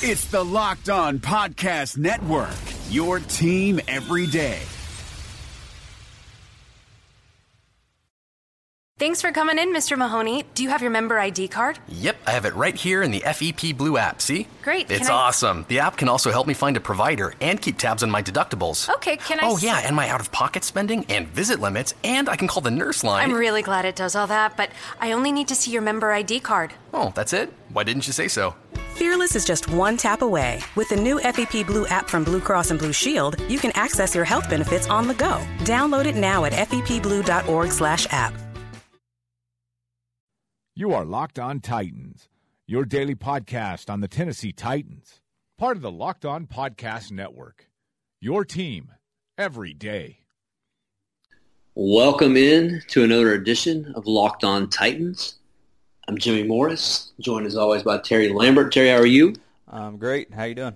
It's the Locked On Podcast Network, your team every day. Thanks for coming in, Mr. Mahoney. Do you have your member ID card? Yep, I have it right here in the FEP Blue app. See? Great. It's I- awesome. The app can also help me find a provider and keep tabs on my deductibles. Okay, can I Oh, yeah, and my out of pocket spending and visit limits, and I can call the nurse line. I'm really glad it does all that, but I only need to see your member ID card. oh, that's it? Why didn't you say so? Fearless is just one tap away. With the new FEP Blue app from Blue Cross and Blue Shield, you can access your health benefits on the go. Download it now at fepblue.org/app. You are Locked On Titans, your daily podcast on the Tennessee Titans, part of the Locked On Podcast Network. Your team every day. Welcome in to another edition of Locked On Titans. I'm Jimmy Morris, joined as always by Terry Lambert. Terry, how are you? Um, great. How you doing?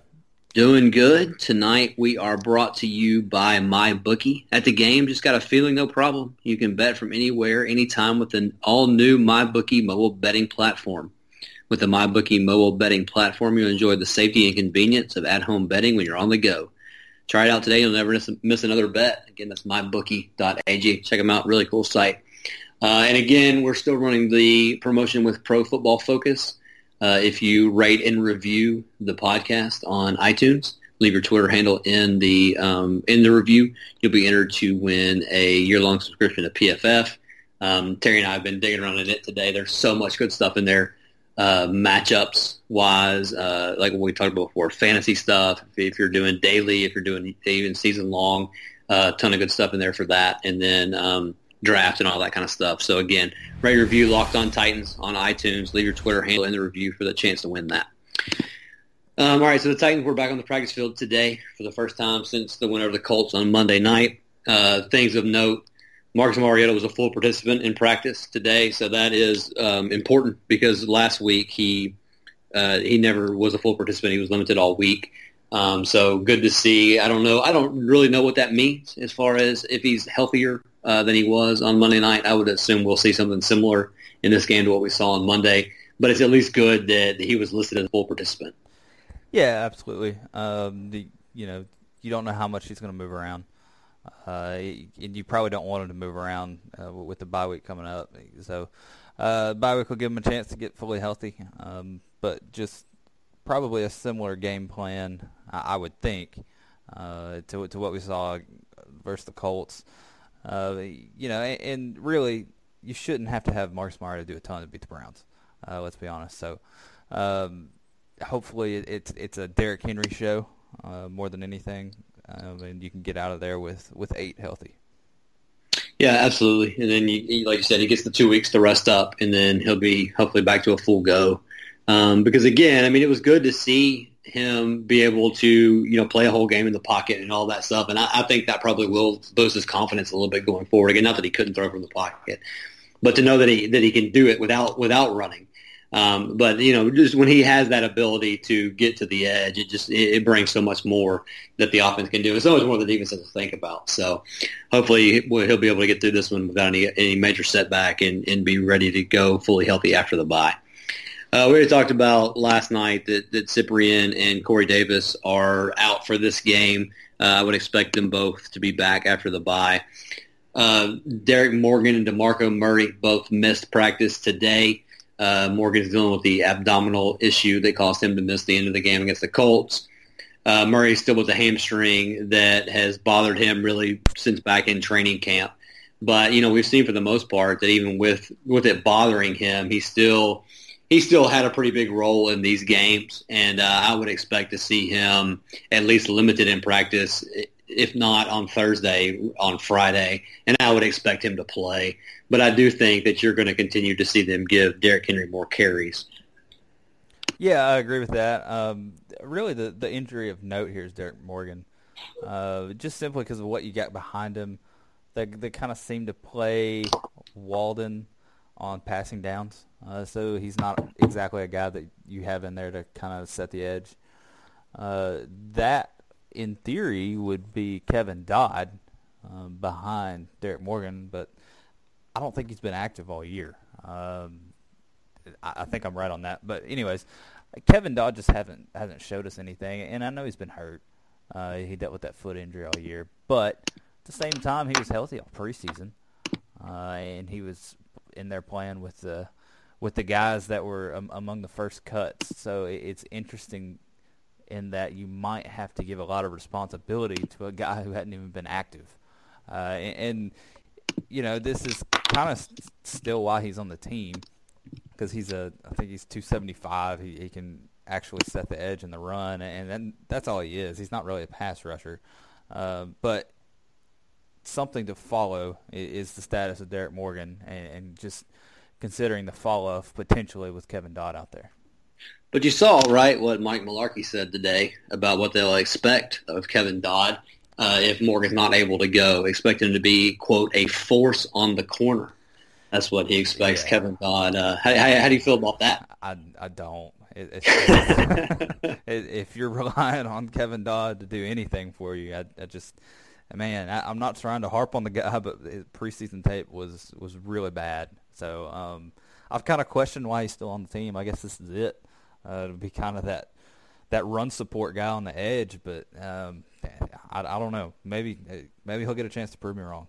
Doing good. Tonight we are brought to you by MyBookie. At the game, just got a feeling, no problem. You can bet from anywhere, anytime with an all-new MyBookie mobile betting platform. With the MyBookie mobile betting platform, you'll enjoy the safety and convenience of at-home betting when you're on the go. Try it out today. You'll never miss, miss another bet. Again, that's mybookie.ag. Check them out. Really cool site. Uh, and again, we're still running the promotion with Pro Football Focus. Uh, if you rate and review the podcast on iTunes, leave your Twitter handle in the um, in the review. You'll be entered to win a year long subscription to PFF. Um, Terry and I have been digging around in it today. There's so much good stuff in there, uh, matchups wise, uh, like what we talked about before, fantasy stuff. If you're doing daily, if you're doing even season long, a uh, ton of good stuff in there for that. And then um, draft and all that kind of stuff. So again, rate review Locked On Titans on iTunes. Leave your Twitter handle in the review for the chance to win that. Um, all right, so the Titans were back on the practice field today for the first time since the win over the Colts on Monday night. Uh, things of note: Marcus Mariota was a full participant in practice today, so that is um, important because last week he uh, he never was a full participant; he was limited all week. Um, so good to see. I don't know. I don't really know what that means as far as if he's healthier uh, than he was on Monday night. I would assume we'll see something similar in this game to what we saw on Monday. But it's at least good that he was listed as a full participant. Yeah, absolutely. Um, the you know you don't know how much he's going to move around, uh, and you probably don't want him to move around uh, with the bye week coming up. So uh, bye week will give him a chance to get fully healthy, um, but just probably a similar game plan, I, I would think, uh, to to what we saw versus the Colts. Uh, you know, and, and really, you shouldn't have to have Marcus Mariota do a ton to beat the Browns. Uh, let's be honest. So, um, hopefully, it, it's it's a Derrick Henry show uh, more than anything, um, and you can get out of there with, with eight healthy. Yeah, absolutely. And then, you, like you said, he gets the two weeks to rest up, and then he'll be hopefully back to a full go. Um, because again, I mean, it was good to see him be able to, you know, play a whole game in the pocket and all that stuff. And I, I think that probably will boost his confidence a little bit going forward. Again, not that he couldn't throw from the pocket, but to know that he that he can do it without without running. Um, but you know, just when he has that ability to get to the edge, it just it, it brings so much more that the offense can do. It's always more the defense has to think about. So hopefully he'll be able to get through this one without any any major setback and, and be ready to go fully healthy after the bye. Uh, we already talked about last night that, that Cyprien and Corey Davis are out for this game. Uh, I would expect them both to be back after the bye. Uh, Derrick Morgan and DeMarco Murray both missed practice today. Uh, Morgan's dealing with the abdominal issue that caused him to miss the end of the game against the Colts. Uh, Murray's still with a hamstring that has bothered him really since back in training camp. But you know, we've seen for the most part that even with with it bothering him, he still he still had a pretty big role in these games, and uh, I would expect to see him at least limited in practice, if not on Thursday, on Friday, and I would expect him to play. But I do think that you're going to continue to see them give Derrick Henry more carries. Yeah, I agree with that. Um, really, the the injury of note here is Derrick Morgan, uh, just simply because of what you got behind him. They they kind of seem to play Walden on passing downs, uh, so he's not exactly a guy that you have in there to kind of set the edge. Uh, that, in theory, would be Kevin Dodd um, behind Derrick Morgan, but I don't think he's been active all year. Um, I, I think I'm right on that. But anyways, Kevin Dodd just haven't hasn't showed us anything, and I know he's been hurt. Uh, he dealt with that foot injury all year, but at the same time, he was healthy all preseason, uh, and he was in their plan with the with the guys that were um, among the first cuts. So it's interesting in that you might have to give a lot of responsibility to a guy who hadn't even been active, uh, and, and you know this is kind of st- still why he's on the team because he's a I think he's 275. He, he can actually set the edge in the run, and that's all he is. He's not really a pass rusher, uh, but something to follow is the status of Derrick Morgan, and, and just considering the fall off potentially with Kevin Dodd out there. But you saw right what Mike Mularkey said today about what they'll expect of Kevin Dodd uh, if Morgan's not able to go. Expect him to be quote a force on the corner. That's what he expects, yeah. Kevin Dodd. Uh, how, how, how, do you feel about that? I, I don't. It, if you're relying on Kevin Dodd to do anything for you, I, I just man, I, am not trying to harp on the guy, but preseason tape was was really bad. So um, I've kind of questioned why he's still on the team. I guess this is it uh, to be kind of that that run support guy on the edge. But um, I, I don't know. Maybe maybe he'll get a chance to prove me wrong.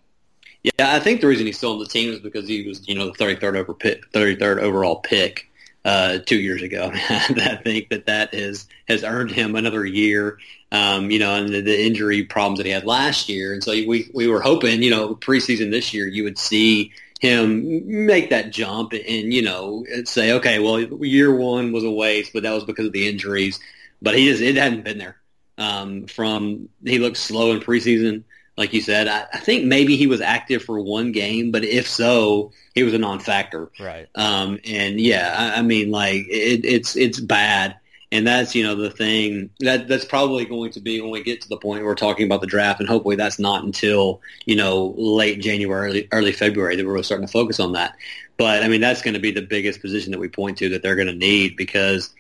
Yeah, I think the reason he's still on the team is because he was, you know, the 33rd over pick, 33rd overall pick uh, two years ago. I think that that has has earned him another year. Um, you know, and the, the, injury problems that he had last year, and so we we were hoping, you know, preseason this year you would see him make that jump and you know say, okay, well, year one was a waste, but that was because of the injuries. But he just it hadn't been there. Um, from he looked slow in preseason, like you said. I, I, think maybe he was active for one game, but if so, he was a non-factor. Right. Um, and yeah, I, I mean, like it, it's it's bad and that's you know the thing that that's probably going to be when we get to the point where we're talking about the draft, and hopefully that's not until you know late January, early, early February that we're really starting to focus on that. But I mean that's going to be the biggest position that we point to that they're going to need because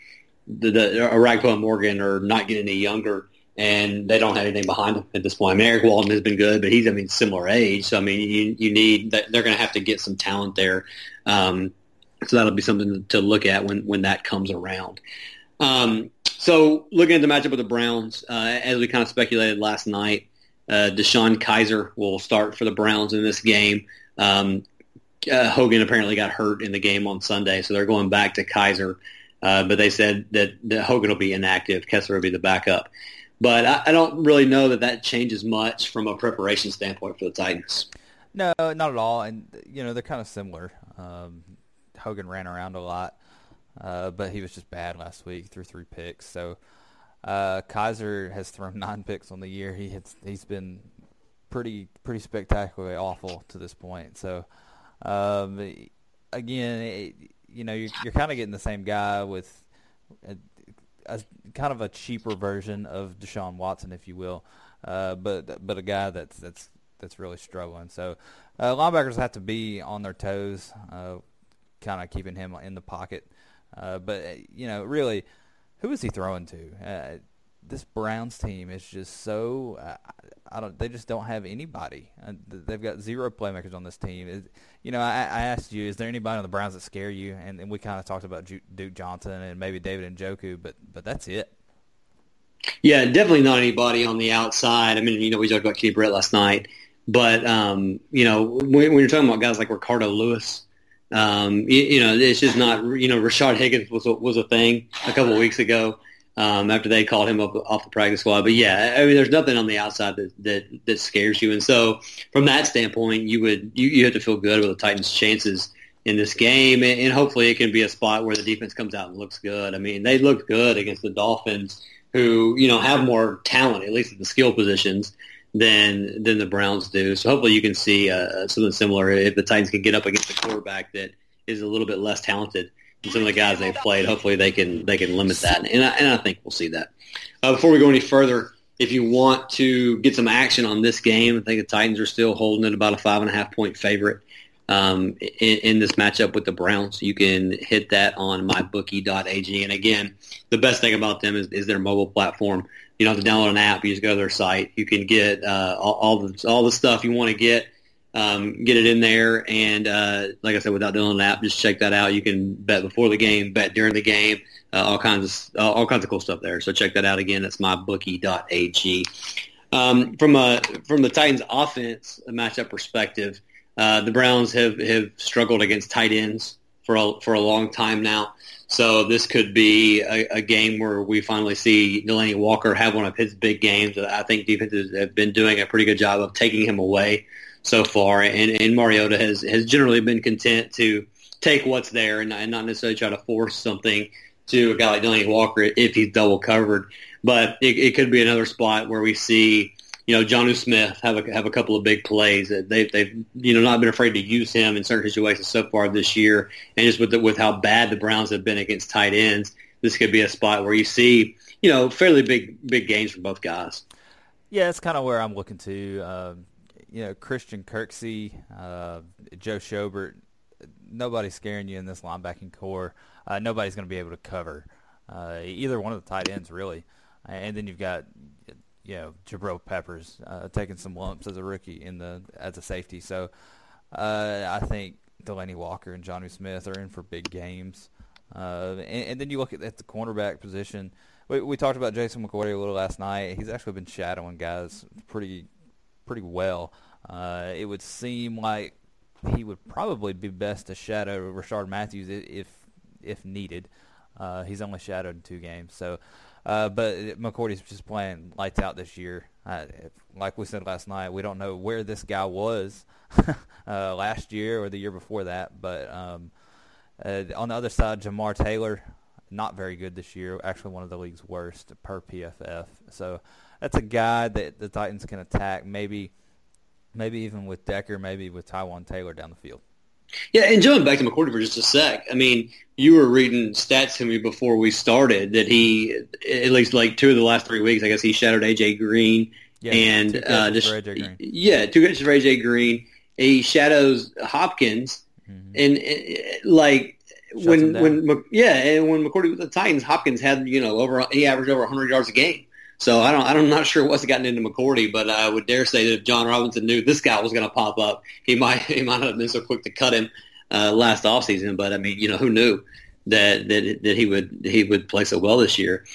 the, the Orakpo and Morgan are not getting any younger, and they don't have anything behind them at this point. I mean Erik Walden has been good, but he's I mean similar age, so I mean you you need they're going to have to get some talent there. Um, so that'll be something to look at when when that comes around. Um, so looking at the matchup with the Browns, uh, as we kind of speculated last night, uh, DeShone Kizer will start for the Browns in this game. Um, uh, Hogan apparently got hurt in the game on Sunday, so they're going back to Kizer. Uh, but they said that, that, Hogan will be inactive. Kessler will be the backup. But I, I, don't really know that that changes much from a preparation standpoint for the Titans. No, not at all. And, you know, they're kind of similar. Um, Hogan ran around a lot. Uh, but he was just bad last week. Threw three picks. So uh, Kizer has thrown nine picks on the year. He hits, he's been pretty pretty spectacularly awful to this point. So um, again, it, you know, you're, you're kind of getting the same guy with a, kind of a cheaper version of Deshaun Watson, if you will, uh, but but a guy that's that's that's really struggling. So uh, linebackers have to be on their toes, uh, kind of keeping him in the pocket. Uh, but uh, you know, really, who is he throwing to? This Browns team is just so uh, I don't. They just don't have anybody. Uh, they've got zero playmakers on this team. It, you know, I, I, asked you, is there anybody on the Browns that scare you? And, and we kind of talked about Duke Johnson and maybe David Njoku, but but that's it. Yeah, definitely not anybody on the outside. I mean, you know, we talked about Kenny Britt last night, but um, you know, when, when, you're talking about guys like Ricardo Louis, um, you, you, know, it's just not. You know, Rashard Higgins was a, was a thing a couple weeks ago um, after they called him up off the practice squad. But yeah, I mean, there's nothing on the outside that that, that scares you. And so, from that standpoint, you would you, you have to feel good with the Titans' chances in this game, and, and hopefully, it can be a spot where the defense comes out and looks good. I mean, they looked good against the Dolphins, who you know have more talent, at least at the skill positions than than the Browns do. So hopefully you can see uh, something similar if the Titans can get up against a quarterback that is a little bit less talented some of the guys they've played. Hopefully they can they can limit that, and I, and I think we'll see that. Uh, before we go any further, if you want to get some action on this game, I think the Titans are still holding it about a five and a half point favorite um, in, in, this matchup with the Browns. You can hit that on mybookie.ag. And again, the best thing about them is, is their mobile platform. You don't have to download an app. You just go to their site. You can get uh, all, all, the all the stuff you want to get um, get it in there. And uh, like I said, without doing an app, just check that out. You can bet before the game, bet during the game, uh, all kinds of all kinds of cool stuff there. So check that out again. That's mybookie.ag. Um, from a from the Titans offense matchup perspective, uh, the Browns have, have struggled against tight ends for a, for a long time now. So this could be a, a, game where we finally see Delanie Walker have one of his big games. I think defenses have been doing a pretty good job of taking him away so far, and, and Mariota has, has generally been content to take what's there and, and not necessarily try to force something to a guy like Delanie Walker if he's double covered. But it, it could be another spot where we see you know, Jonnu Smith have a have a couple of big plays. They've they've you know not been afraid to use him in certain situations so far this year, and just with the, with how bad the Browns have been against tight ends, this could be a spot where you see you know fairly big big gains from both guys. Yeah, that's kind of where I'm looking to. Uh, you know, Christian Kirksey, uh, Joe Schobert, nobody's scaring you in this linebacking corps. Uh, nobody's going to be able to cover uh, either one of the tight ends really. And then you've got you know Jabril Peppers uh, taking some lumps as a rookie in the as a safety. So uh, I think Delanie Walker and Jonnu Smith are in for big games. Uh, and, and, then you look at, at the cornerback position. We, we, talked about Jason McCourty a little last night. He's actually been shadowing guys pretty pretty well. Uh, it would seem like he would probably be best to shadow Rishard Matthews if if needed. Uh, he's only shadowed in two games, so uh, but McCourty's just playing lights out this year. Uh, like we said last night, we don't know where this guy was uh, last year or the year before that. But um, uh, on the other side, Jamar Taylor, not very good this year. Actually, one of the league's worst per PFF. So that's a guy that the Titans can attack. Maybe, maybe even with Decker, maybe with Taywan Taylor down the field. Yeah, and jumping back to McCourty for just a sec. I mean, you were reading stats to me before we started that he, at least like two of the last three weeks, I guess he shattered AJ Green yeah, and uh, just yeah, two catches for AJ Green. He shadows Hopkins, mm-hmm. and, and, like Shuts when when yeah, and when McCourty with the Titans, Hopkins had you know over he averaged over 100 yards a game. So I don't, I'm not sure what's gotten into McCourty, but I would dare say that if Jon Robinson knew this guy was going to pop up, he might, he might not have been so quick to cut him uh, last offseason. But I mean, you know, who knew that that that he would he would play so well this year?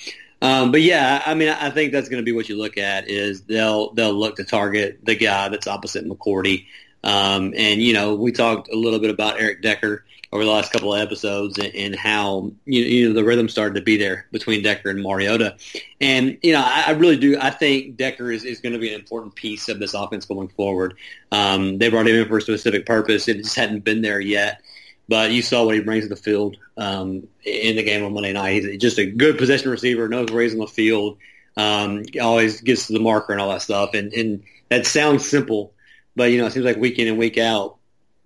Um, but yeah, I mean, I think that's going to be what you look at is they'll they'll look to target the guy that's opposite McCourty. Um, and you know, we talked a little bit about Eric Decker over the last couple of episodes and, and how you know, you know, the rhythm started to be there between Decker and Mariota. And you know, I, I really do. I think Decker is, is going to be an important piece of this offense going forward. Um, they brought him in for a specific purpose. It just hadn't been there yet. But you saw what he brings to the field um, in the game on Monday night. He's just a good possession receiver, knows where he's on the field, um, always gets to the marker and all that stuff. And, and that sounds simple, but you know, it seems like week in and week out,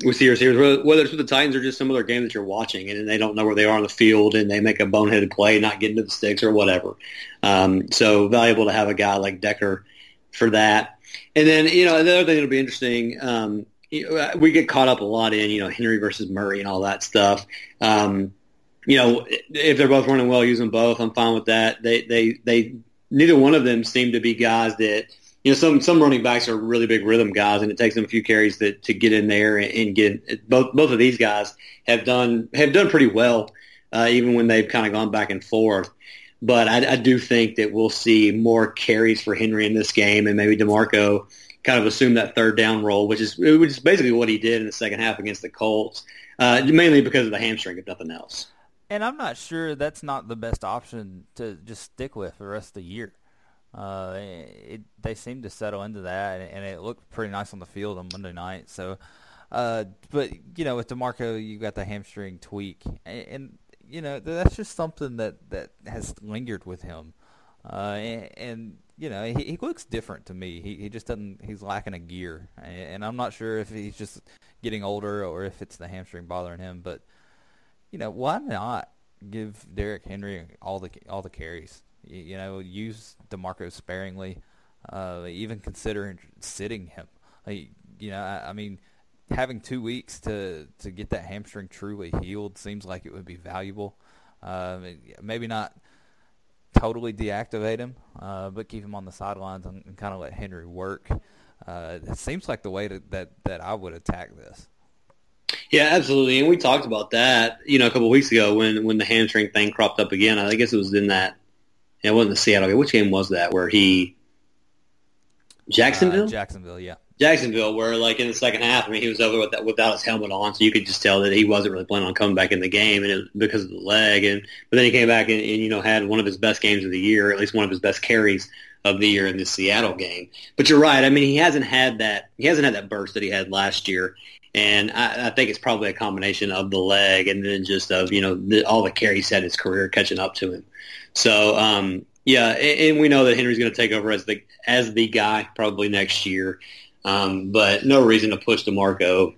with your receivers, whether it's with the Titans or just some other game that you're watching, and they don't know where they are on the field, and they make a boneheaded play, not getting to the sticks or whatever. Um, so valuable to have a guy like Decker for that. And then you know the other thing that'll be interesting. Um, we get caught up a lot in you know Henry versus Murray and all that stuff. Um, you know if they're both running well, use them both. I'm fine with that. They they they neither one of them seem to be guys that you know, some some running backs are really big rhythm guys, and it takes them a few carries to, to get in there and, and get both both of these guys have done have done pretty well, uh, even when they've kind of gone back and forth. But I, I, do think that we'll see more carries for Henry in this game, and maybe Demarco kind of assume that third down role, which is which is basically what he did in the second half against the Colts, uh, mainly because of the hamstring, if nothing else. And I'm not sure that's not the best option to just stick with for the rest of the year. Uh, it, they seemed to settle into that, and it looked pretty nice on the field on Monday night. So, uh, but you know, with Demarco, you got the hamstring tweak, and, and you know that's just something that that has lingered with him. Uh, and, and you know, he, he looks different to me. He he just doesn't. He's lacking a gear, and, and I'm not sure if he's just getting older or if it's the hamstring bothering him. But you know, why not give Derrick Henry all the all the carries? You, you know, use Demarco sparingly. Uh, even considering sitting him. Like, you know, I, I mean, having two weeks to to get that hamstring truly healed seems like it would be valuable. Uh, maybe not totally deactivate him, uh, but keep him on the sidelines and, and kind of let Henry work. uh, it seems like the way to, that that I would attack this. Yeah, absolutely. And we talked about that, you know, a couple weeks ago when when the hamstring thing cropped up again. I guess it was in that. It wasn't the Seattle game. Which game was that? Where he Jacksonville? Uh, Jacksonville, yeah. Jacksonville, where like in the second half, I mean, he was over with that, without his helmet on, so you could just tell that he wasn't really planning on coming back in the game, and it, because of the leg. And but then he came back and, and you know had one of his best games of the year, at least one of his best carries of the year in the Seattle game. But you're right. I mean, he hasn't had that. He hasn't had that burst that he had last year, and I, I think it's probably a combination of the leg and then just of you know the, all the carries had his career catching up to him. So um, yeah, and, and we know that Henry's going to take over as the as the guy probably next year. Um, but no reason to push DeMarco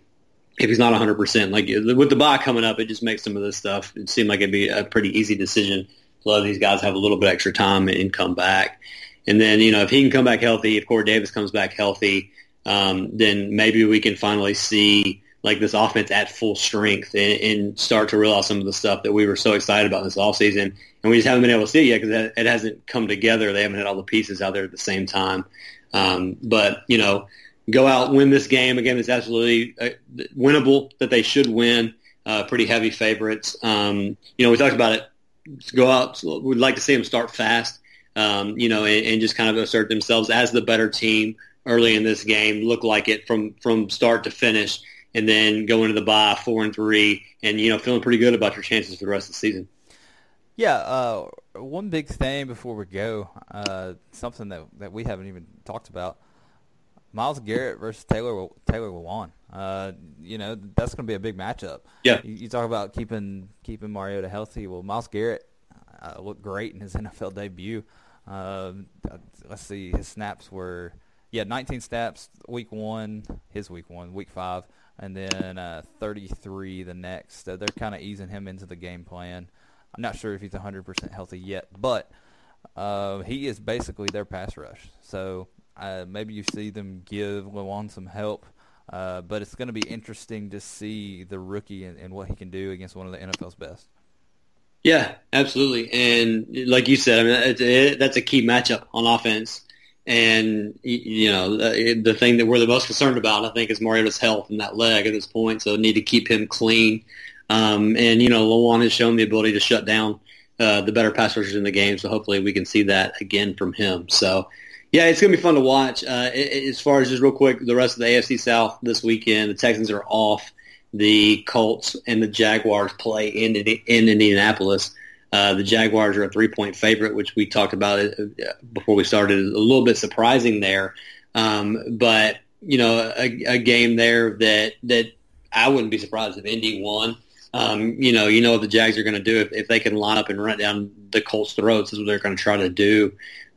if he's not 100%. Like with the bye coming up, it just makes some of this stuff. It like it'd be a pretty easy decision to let these guys have a little bit extra time and come back. And then, you know, if he can come back healthy, if Corey Davis comes back healthy, um, then maybe we can finally see like this offense at full strength and, and, start to realize some of the stuff that we were so excited about this offseason. And we just haven't been able to see it yet because it hasn't come together. They haven't had all the pieces out there at the same time. Um, but, you know, go out, win this game. Again, it's absolutely uh, winnable that they should win. Uh, pretty heavy favorites. Um, you know, we talked about it. Go out. We'd like to see them start fast, um, you know, and, and, just kind of assert themselves as the better team early in this game, look like it from, from start to finish, and then go into the bye four and three and, you know, feeling pretty good about your chances for the rest of the season. Yeah, uh, one big thing before we go, uh, something that, that we haven't even talked about – Myles Garrett versus Taylor Taylor Lewan. Uh, you know that's going to be a big matchup. Yeah. You, you, talk about keeping keeping Mariota healthy. Well, Myles Garrett uh, looked great in his NFL debut. Uh, let's see, his snaps were yeah 19 snaps week one, his week one, week five, and then uh, 33 the next. They're kind of easing him into the game plan. I'm not sure if he's 100% healthy yet, but uh, he is basically their pass rush. So uh, maybe you see them give Lewan some help, uh, but it's going to be interesting to see the rookie and, and, what he can do against one of the NFL's best. Yeah, absolutely. And like you said, I mean, it, it, that's a key matchup on offense. And, you know, the thing that we're the most concerned about, I think, is Mariota's health and that leg at this point. So need to keep him clean. Um, and, you know, Lewan has shown the ability to shut down uh, the better pass rushers in the game. So hopefully we can see that again from him. So yeah, it's going to be fun to watch. Uh, as far as just real quick, the rest of the AFC South this weekend, the Texans are off. The Colts and the Jaguars play in in Indianapolis. Uh, the Jaguars are a three-point favorite, which we talked about uh, before we started. A little bit surprising there, um, but you know, a, a, game there that that I wouldn't be surprised if Indy won. Um, you know, you know what the Jags are going to do if, if they can line up and run down the Colts' throats. Is what they're going to try to do.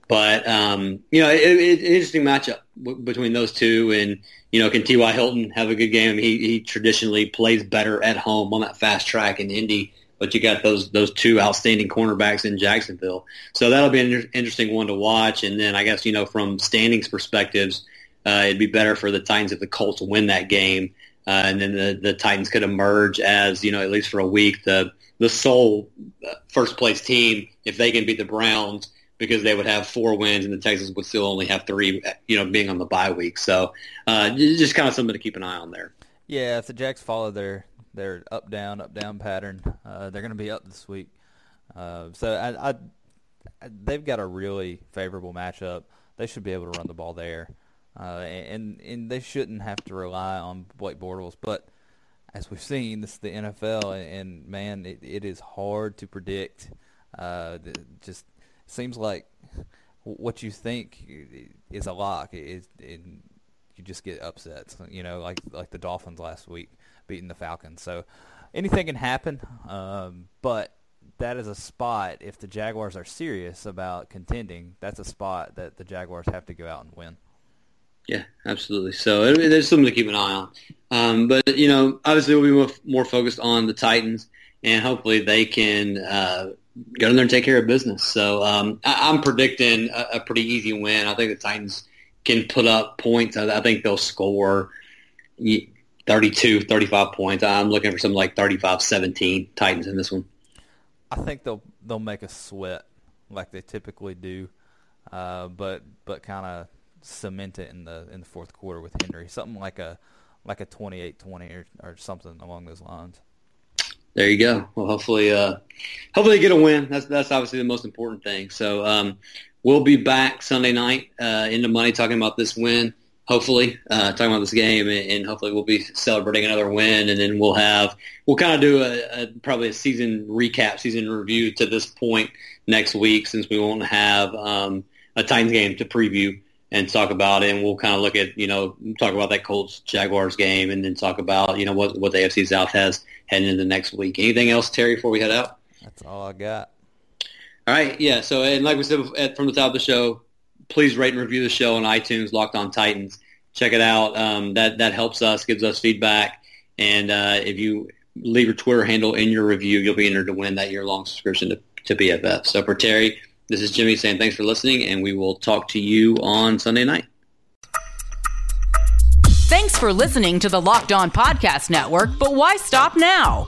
But um, you know, it, it, interesting matchup w- between those two, and you know, can T.Y. Hilton have a good game? He he traditionally plays better at home on that fast track in Indy, but you got those those two outstanding cornerbacks in Jacksonville, so that'll be an interesting one to watch. And then I guess you know, from standings perspectives, uh, it'd be better for the Titans if the Colts win that game, uh, and then the the Titans could emerge as you know, at least for a week, the the sole uh, first place team if they can beat the Browns because they would have four wins and the Texans would still only have three, you know, being on the bye week. So uh, just kind of something to keep an eye on there. Yeah, if the Jacks follow their their up down up down pattern, uh, they're going to be up this week. Uh, so I, I, they've got a really favorable matchup. They should be able to run the ball there, uh, and and they shouldn't have to rely on Blake Bortles. But as we've seen, this is the NFL, and, and man, it, it is hard to predict. Uh, just seems like what you think is a lock is you just get upsets. You know, like like the Dolphins last week beating the Falcons. So anything can happen, um, but that is a spot. If the Jaguars are serious about contending, that's a spot that the Jaguars have to go out and win. Yeah, absolutely. So there's something to keep an eye on. Um, but you know, obviously we'll be more focused on the Titans, and hopefully they can uh, go in there and take care of business. So um, I, am predicting a, a, pretty easy win. I think the Titans can put up points. I, I, think they'll score 32, 35 points. I'm looking for something like 35-17 Titans in this one. I think they'll they'll make a sweat like they typically do, uh, but but kind of cement it in the in the fourth quarter with Henry. Something like a like a 28-20 or, or something along those lines. There you go. Well, hopefully, uh, hopefully they get a win. That's that's obviously the most important thing. So um, we'll be back Sunday night uh, in the money talking about this win. Hopefully, uh, talking about this game, and, and, hopefully we'll be celebrating another win, and then we'll have we'll kind of do a, a, probably a season recap, season review to this point next week, since we won't have um, a Titans game to preview and talk about it. And we'll kind of look at, you know, talk about that Colts Jaguars game and then talk about, you know, what, what the AFC South has heading into next week. Anything else, Terry, before we head out? That's all I got. All right. Yeah. So, and like we said from the top of the show, please rate and review the show on iTunes, Locked on Titans. Check it out. Um, that, that helps us, gives us feedback. And uh, if you leave your Twitter handle in your review, you'll be entered to win that year-long subscription to, to PFF. So for Terry, this is Jimmy saying thanks for listening, and we will talk to you on Sunday night. Thanks for listening to the Locked On Podcast Network, but why stop now?